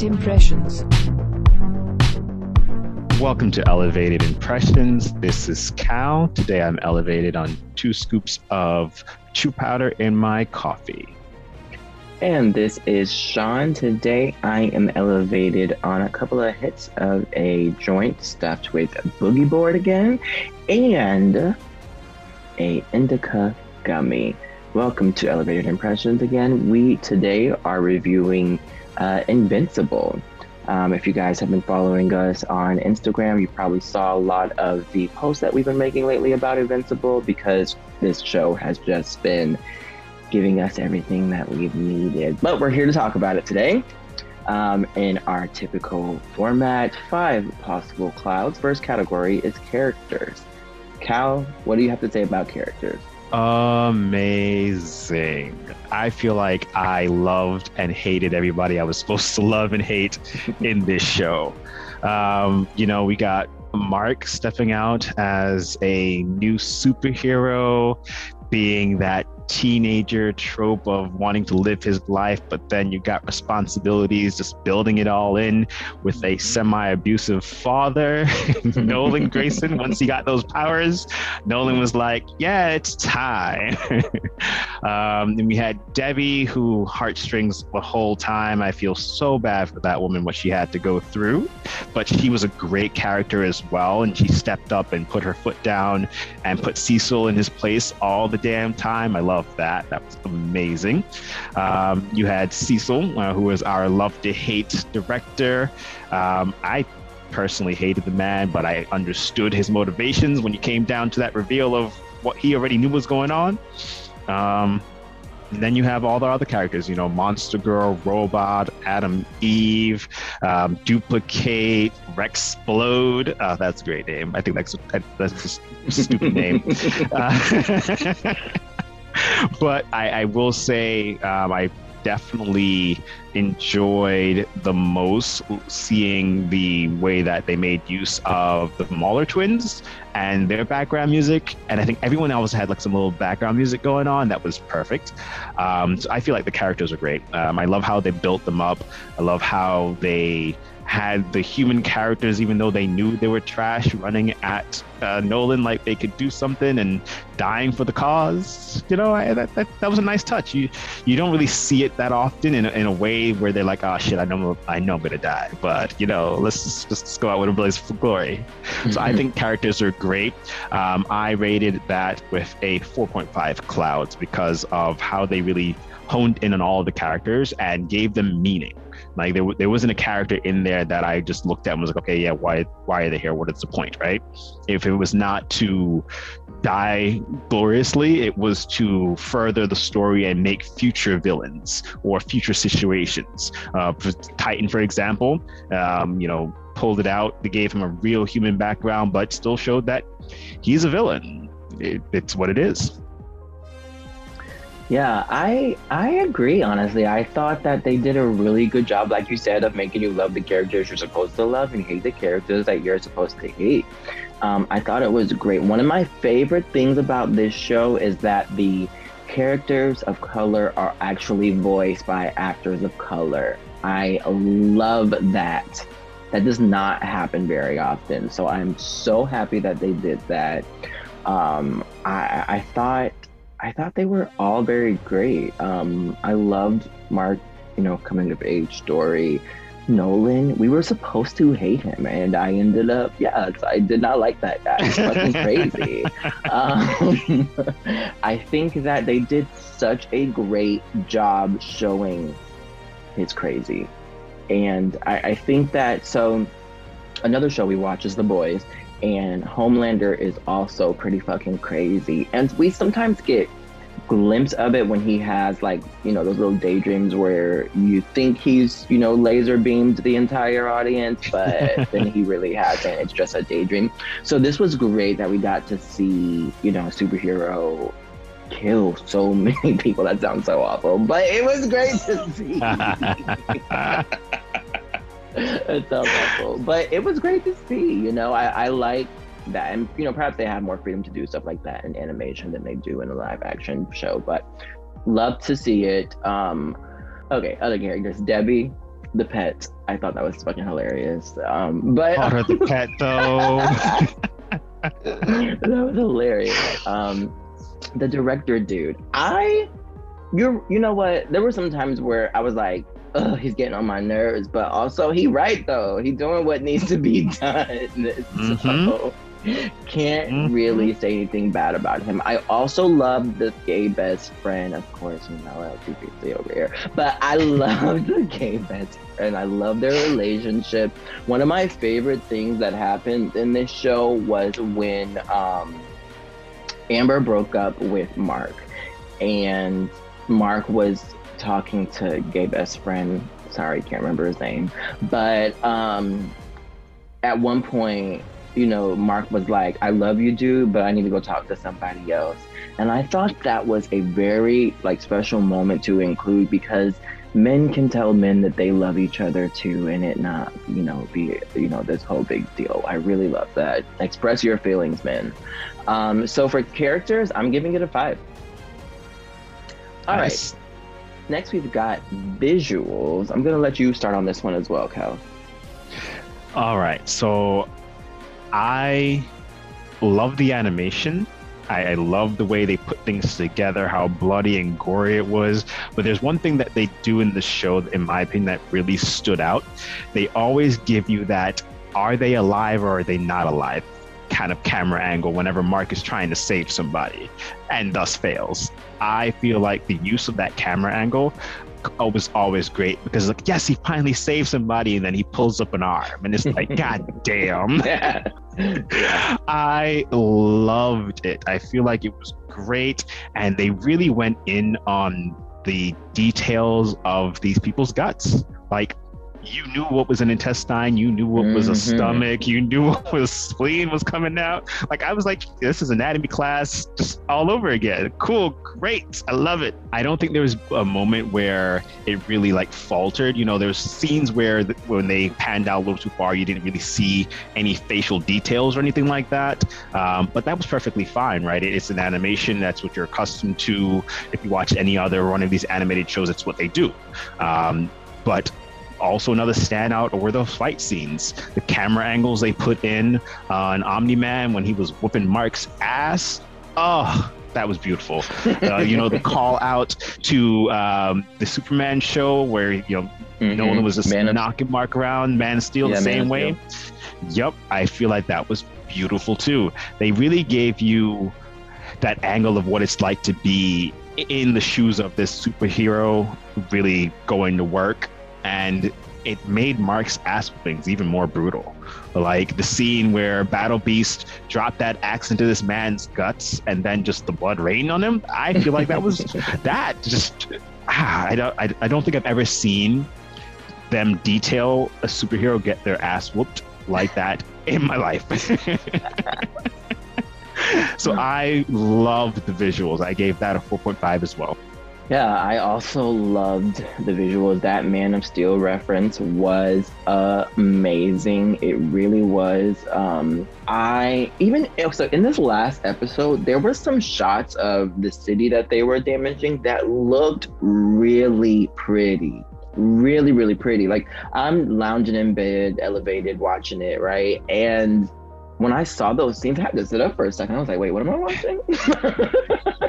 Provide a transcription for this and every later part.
Welcome Elevated Impressions. Welcome to Elevated Impressions. This is Cal. Today I'm elevated on two scoops of chew powder in my coffee. And this is Sean. Today I am elevated on a couple of hits of a joint stuffed with boogie board again and a indica gummy. Welcome to Elevated Impressions again. We today are reviewing uh, Invincible. Um, if you guys have been following us on Instagram, you probably saw a lot of the posts that we've been making lately about Invincible because this show has just been giving us everything that we've needed. But we're here to talk about it today. Um, in our typical format, five possible clouds. First category is characters. Cal, what do you have to say about characters? Amazing. I feel like I loved and hated everybody I was supposed to love and hate in this show. Um, you know, we got Mark stepping out as a new superhero, being that teenager trope of wanting to live his life, but then you got responsibilities, just building it all in with a semi abusive father, Nolan Grayson. Once he got those powers, Nolan was like, Yeah, it's time. um, and we had Debbie, who heartstrings the whole time. I feel so bad for that woman, what she had to go through, but she was a great character as well. And she stepped up and put her foot down and put Cecil in his place all the damn time. I love loved that. That was amazing. Um, you had Cecil, uh, who was our love to hate director. Um, I personally hated the man, but I understood his motivations when you came down to that reveal of what he already knew was going on. Um, and then you have all the other characters, you know, Monster Girl, Robot, Atom Eve, um, Dupli-Kate, Rexplode. Uh, that's a great name. I think that's that's a stupid name. Uh, but I, I, will say um, I definitely enjoyed the most seeing the way that they made use of the Mauler twins and their background music. And I think everyone else had like some little background music going on that was perfect. Um, so I feel like the characters are great. Um, I love how they built them up. I love how they had the human characters, even though they knew they were trash, running at uh, Nolan like they could do something and dying for the cause. You know, I, that, that, that was a nice touch. You you don't really see it that often in a, in a way where they're like, oh shit, I know I know I'm gonna die, but you know, let's just, just go out with a blaze for glory. so I think characters are great. Um, I rated that with a 4.5 clouds because of how they really honed in on all the characters and gave them meaning. Like there, there wasn't a character in there that I just looked at and was like, okay, yeah, why, why are they here? What is the point, right? If it was not to die gloriously, it was to further the story and make future villains or future situations. Uh, for Titan, for example, um, you know, pulled it out. They gave him a real human background, but still showed that he's a villain. It, it's what it is. Yeah, I I agree. Honestly, I thought that they did a really good job, like you said, of making you love the characters you're supposed to love and hate the characters that you're supposed to hate. Um, I thought it was great. One of my favorite things about this show is that the characters of color are actually voiced by actors of color. I love that. That does not happen very often. So I'm so happy that they did that. Um, I, I thought I thought they were all very great. Um, I loved Mark, you know, coming of age story. Nolan, we were supposed to hate him, and I ended up, yeah, I did not like that guy. He's fucking crazy. Um, I think that they did such a great job showing his crazy. And I, I think that, so another show we watch is The Boys, and Homelander is also pretty fucking crazy. And we sometimes get glimpse of it when he has like, you know, those little daydreams where you think he's, you know, laser beamed the entire audience, but then he really hasn't. It's just a daydream. So this was great that we got to see, you know, a superhero kill so many people. That sounds so awful, but it was great to see. it's awful. But it was great to see. You know, I, I like that, and you know, perhaps they have more freedom to do stuff like that in animation than they do in a live action show. But love to see it. Um, okay, other characters. Debbie, the pet. I thought that was fucking hilarious. Um, but Otter the pet, though. that was hilarious. Um, the director dude, I, you're, you know what? There were some times where I was like, Ugh, he's getting on my nerves, but also he right though. He doing what needs to be done. So can't Mhm. really say anything bad about him. I also love the gay best friend, of course, you know, LGBT over here. But I love the gay best friend. I love their relationship. One of my favorite things that happened in this show was when um, Amber broke up with Mark, and Mark was talking to gay best friend. Sorry, can't remember his name, but um, at one point, you know, Mark was like, "I love you, dude, but I need to go talk to somebody else." And I thought that was a very like special moment to include because men can tell men that they love each other too, and it not, you know, be you know this whole big deal. I really love that. Express your feelings, men. Um, so for characters, I'm giving it a five. All right. Next, we've got visuals. I'm gonna let you start on this one as well, Cal. All right. So I love the animation. I, I love the way they put things together, how bloody and gory it was. But there's one thing that they do in the show, in my opinion, that really stood out. They always give you that are they alive or are they not alive kind of camera angle whenever Mark is trying to save somebody and thus fails. I feel like the use of that camera angle was always great because like yes he finally saves somebody and then he pulls up an arm and it's like god damn. I loved it. I feel like it was great and they really went in on the details of these people's guts. Like you knew what was an intestine, you knew what was a Mhm. stomach, you knew what was spleen was coming out. Like I was like, this is anatomy class just all over again. Cool, great, I love it. I don't think there was a moment where it really like faltered. You know, there's scenes where the, when they panned out a little too far, you didn't really see any facial details or anything like that. Um, but that was perfectly fine, right? It- It's an animation. That's what you're accustomed to. If you watch any other one of these animated shows, it's what they do. Um, but also another standout were those fight scenes. The camera angles they put in on omni-man when he was whooping mark's ass. Oh that was beautiful. Uh, you know the call out to um, the superman show where you know nolan was just Mm-hmm. Man of- knocking mark around. Man of steel Yeah, the same of way. Yep i feel like that was beautiful too. They really gave you that angle of what it's like to be in the shoes of this superhero really going to work and it made Mark's ass even more brutal. Like the scene where Battle Beast dropped that axe into this man's guts and then just the blood rained on him. I feel like that was that just ah, I don't I, I don't think I've ever seen them detail a superhero get their ass whooped like that in my life. so I loved the visuals. I gave that a 4.5 as well. Yeah, I also loved the visuals. That Man of Steel reference was amazing. It really was. Um, I even so in this last episode, there were some shots of the city that they were damaging that looked really pretty. Really, really pretty. Like I'm lounging in bed, elevated, watching it, right? And when I saw those scenes, I had to sit up for a second. I was like, wait, what am I watching?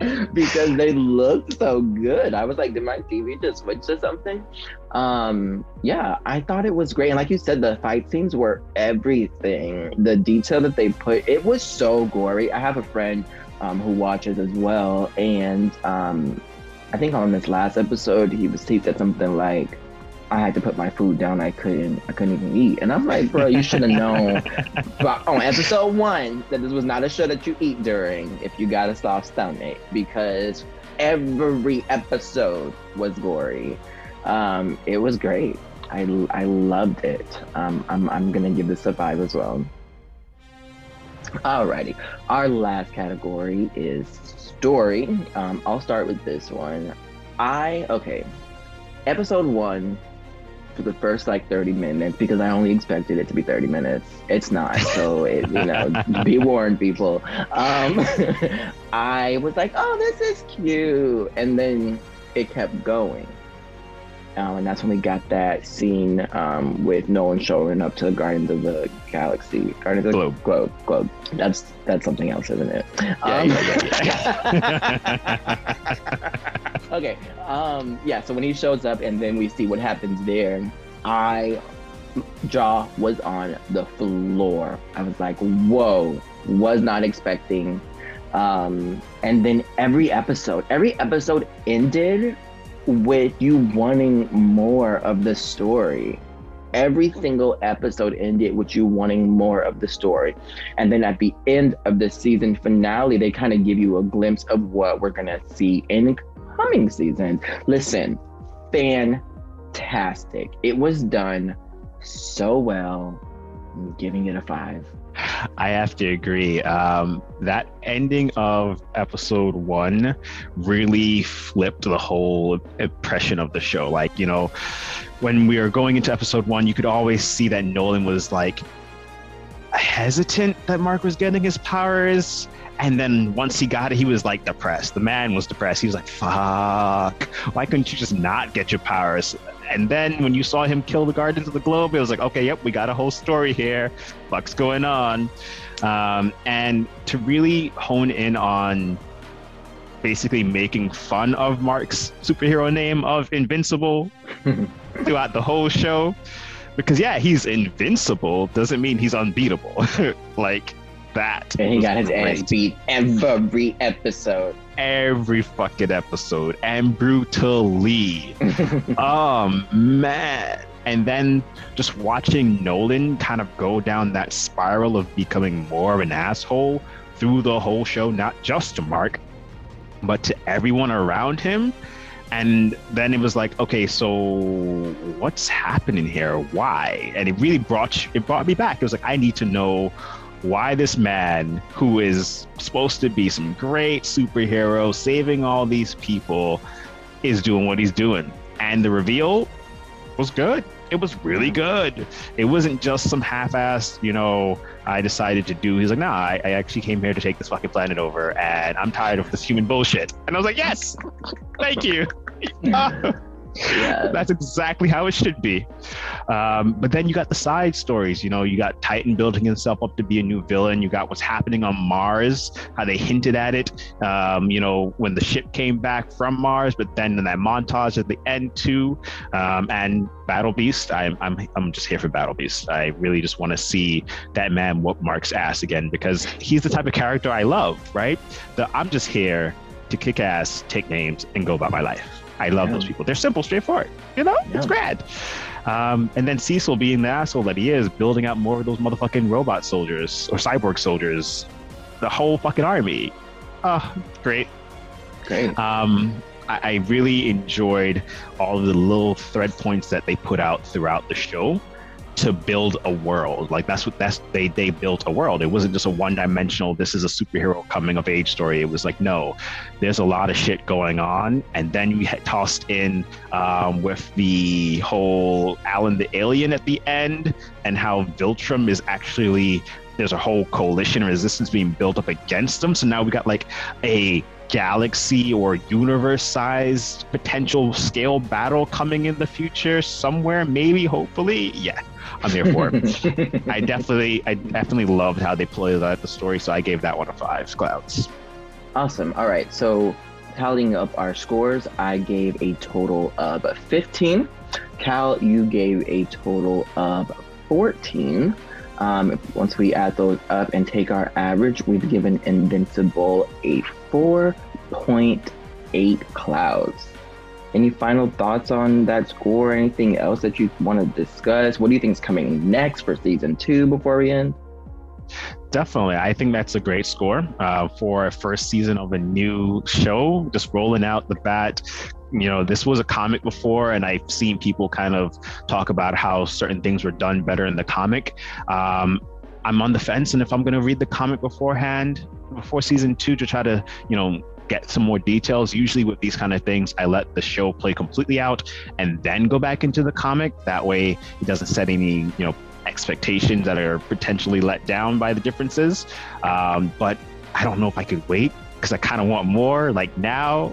because they looked so good. I was like, did my TV just switch to something? Um, yeah, I thought it was great. And like you said, the fight scenes were everything. The detail that they put, it was so gory. I have a friend um, who watches as well, and um, I think on this last episode, he was he said something like, I had to put my food down. I couldn't. I couldn't even eat. And I'm like, bro, you should have known but on episode one that this was not a show that you eat during if you got a soft stomach because every episode was gory. Um, it was great. I, I loved it. Um, I'm, I'm gonna give this a five as well. Alrighty, our last category is story. Um, I'll start with this one. I okay, episode one for the first like 30 minutes because I only expected it to be 30 minutes. It's not. So it, you know, be warned, people. Um, I was like, oh, this is cute, and then it kept going. Um, and that's when we got that scene um, with Nolan showing up to the Guardians of the Galaxy, Guardians of the Globe. Globe. Globe. That's that's something else, isn't it? Yeah, Um, yeah, yeah. okay. Um, yeah. So when he shows up, and then we see what happens there, I jaw was on the floor. I was like, "Whoa!" Was not expecting. Um, and then every episode, every episode ended with you wanting more of the story. Every single episode ended with you wanting more of the story. And then at the end of the season finale, they kind of give you a glimpse of what we're going to see in coming season. Listen, fantastic. It was done so well. I'm giving it a five. I have to agree. Um, that ending of episode one really flipped the whole impression of the show. Like, you know, when we were going into episode one, you could always see that Nolan was like hesitant that Mark was getting his powers. And then once he got it, he was like depressed. The man was depressed. He was like, fuck, why couldn't you just not get your powers? And then when you saw him kill the Guardians of the Globe, it was like, okay, yep, we got a whole story here. Fuck's going on. Um, and to really hone in on basically making fun of Mark's superhero name of Invincible throughout the whole show. Because, yeah, he's invincible, doesn't mean he's unbeatable. like, that. And he got his great ass beat every episode. every fucking episode and brutally. oh man. And then just watching Nolan kind of go down that spiral of becoming more of an asshole through the whole show, not just to Mark, but to everyone around him. And then it was like, okay, so what's happening here? Why? And it really brought it brought me back. It was like I need to know why this man who is supposed to be some great superhero saving all these people is doing what he's doing. And the reveal was good. It was really mm-hmm. good. It wasn't just some half-assed, you know, I decided to do. He's like, nah, I, I actually came here to take this fucking planet over and I'm tired of this human bullshit. And I was like, yes, thank you. Yeah. That's exactly how it should be. Um, but then you got the side stories. You know, you got Titan building himself up to be a new villain. You got what's happening on Mars, how they hinted at it. Um, you know, when the ship came back from Mars, but then in that montage at the end too. Um, and Battle Beast, I'm I'm I'm just here for Battle Beast. I really just want to see that man whoop Mark's ass again because he's the type of character I love. Right? The I'm just here to kick ass, take names, and go about my life. I love Yeah. those people. They're simple, straightforward. You know, it's Yeah. grad. Um, and then Cecil being the asshole that he is, building out more of those motherfucking robot soldiers or cyborg soldiers, the whole fucking army. Oh, great. Great. Um, I, I really enjoyed all of the little thread points that they put out throughout the show to build a world. Like that's what that's they they built a world. It wasn't just a one dimensional. This is a superhero coming of age story. It was like no, there's a lot of shit going on, and then you had tossed in um, with the whole Allen the alien at the end, and how Viltrum is actually there's a whole coalition resistance being built up against them. So now we got like a galaxy or universe sized potential scale battle coming in the future somewhere maybe hopefully yeah i'm here for it i definitely i definitely loved how they played out the story so i gave that one a five clouds Awesome. All right. So, tallying up our scores, I gave a total of 15. Cal, you gave a total of 14. Um, once we add those up and take our average, we've given Invincible a 4.8 clouds. Any final thoughts on that score? Anything else that you want to discuss? What do you think is coming next for season two before we end? Definitely. I think that's a great score uh, for a first season of a new show. Just rolling out the bat. You know, this was a comic before, and I've seen people kind of talk about how certain things were done better in the comic. Um, I'm on the fence, and if I'm going to read the comic beforehand, before season two, to try to, you know, get some more details. Usually with these kind of things, I let the show play completely out and then go back into the comic. That way, it doesn't set any, you know, expectations that are potentially let down by the differences. Um, but I don't know if I could wait because I kind of want more. Like now,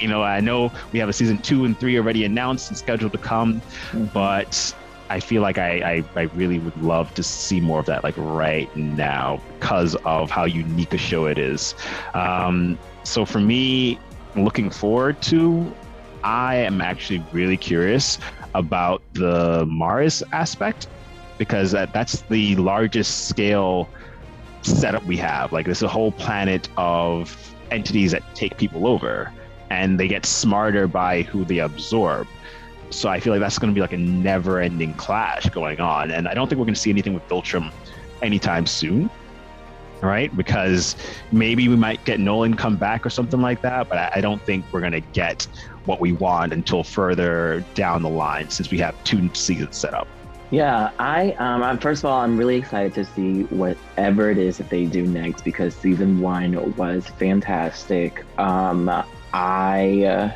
you know, I know we have a season two and three already announced and scheduled to come, Mm-hmm. but I feel like I, I, I really would love to see more of that like right now because of how unique a show it is. Um, so for me, looking forward to, I am actually really curious about the Mars aspect because that, that's the largest scale setup we have. Like there's a whole planet of entities that take people over and they get smarter by who they absorb. So I feel like that's going to be like a never-ending clash going on, and I don't think we're going to see anything with Viltrum anytime soon, right? Because maybe we might get Nolan come back or something like that, but I, I don't think we're going to get what we want until further down the line, since we have two seasons set up. Yeah, I um I'm, first of all I'm really excited to see whatever it is that they do next because season one was fantastic. Um, I uh,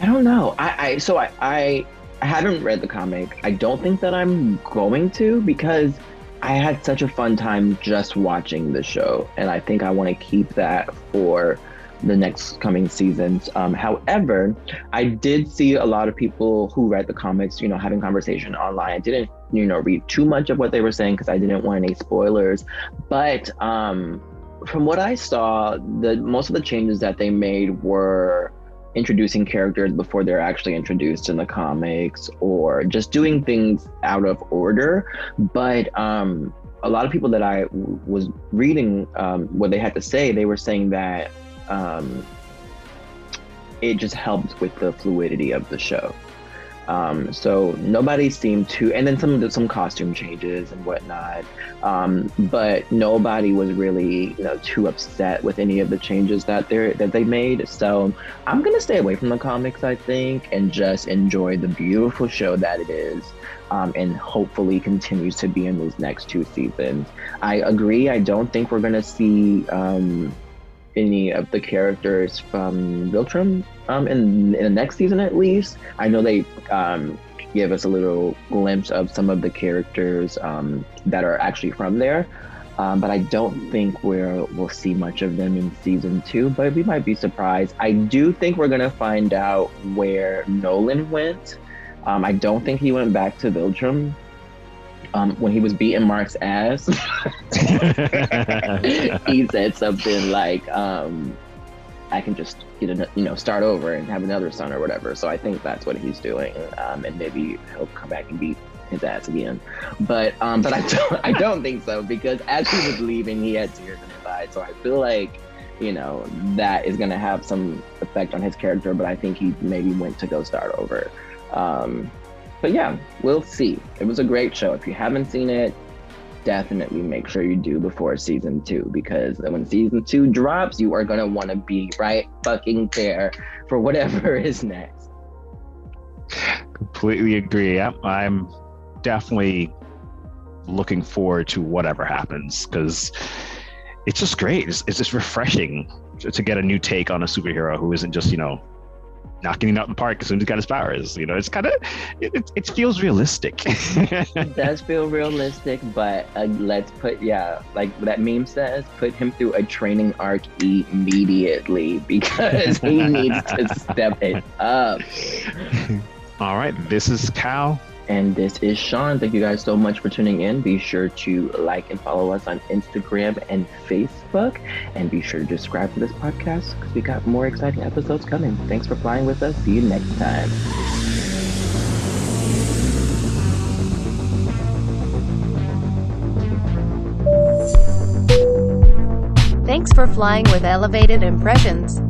I don't know. I, I so I, I I haven't read the comic. I don't think that I'm going to because I had such a fun time just watching the show, and I think I want to keep that for the next coming seasons. Um, however, I did see a lot of people who read the comics, you know, having conversation online. I didn't, you know, read too much of what they were saying because I didn't want any spoilers. But um, from what I saw, the most of the changes that they made were introducing characters before they're actually introduced in the comics or just doing things out of order. But um, a lot of people that I w- was reading um, what they had to say, they were saying that um, it just helped with the fluidity of the show. Um, so nobody seemed to, and then some some costume changes and whatnot. Um, but nobody was really, you know, too upset with any of the changes that they that they made. So I'm gonna stay away from the comics, I think, and just enjoy the beautiful show that it is. Um, and hopefully continues to be in these next two seasons. I agree. I don't think we're gonna see um, any of the characters from Viltrum um, in, in the next season at least. I know they um, give us a little glimpse of some of the characters um, that are actually from there. Um, but I don't think we're, we'll see much of them in season two, but we might be surprised. I do think we're going to find out where Nolan went. Um, I don't think he went back to Viltrum. Um, when he was beating Mark's ass, he said something like, um, "I can just get you know start over and have another son or whatever." So I think that's what he's doing, um, and maybe he'll come back and beat his ass again. But um, but I don't I don't think so because as he was leaving, he had tears in his eyes. So I feel like you know that is going to have some effect on his character. But I think he maybe went to go start over. Um, but yeah, we'll see. It was a great show. If you haven't seen it, definitely make sure you do before season two because when season two drops, you are gonna want to be right fucking there for whatever is next. Completely agree. Yep, I'm definitely looking forward to whatever happens because it's just great. It's, it's just refreshing to, to get a new take on a superhero who isn't just you know knocking it out of the park as soon as he got his powers. You know, it's kind of it, it, it feels realistic. It does feel realistic, but uh, let's put yeah, like that meme says, put him through a training arc immediately because he needs to step it up. All right, this is Cal. And this is Sean. Thank you guys so much for tuning in. Be sure to like and follow us on Instagram and Facebook. And be sure to subscribe to this podcast because we got more exciting episodes coming. Thanks for flying with us. See you next time. Thanks for flying with Elevated Impressions.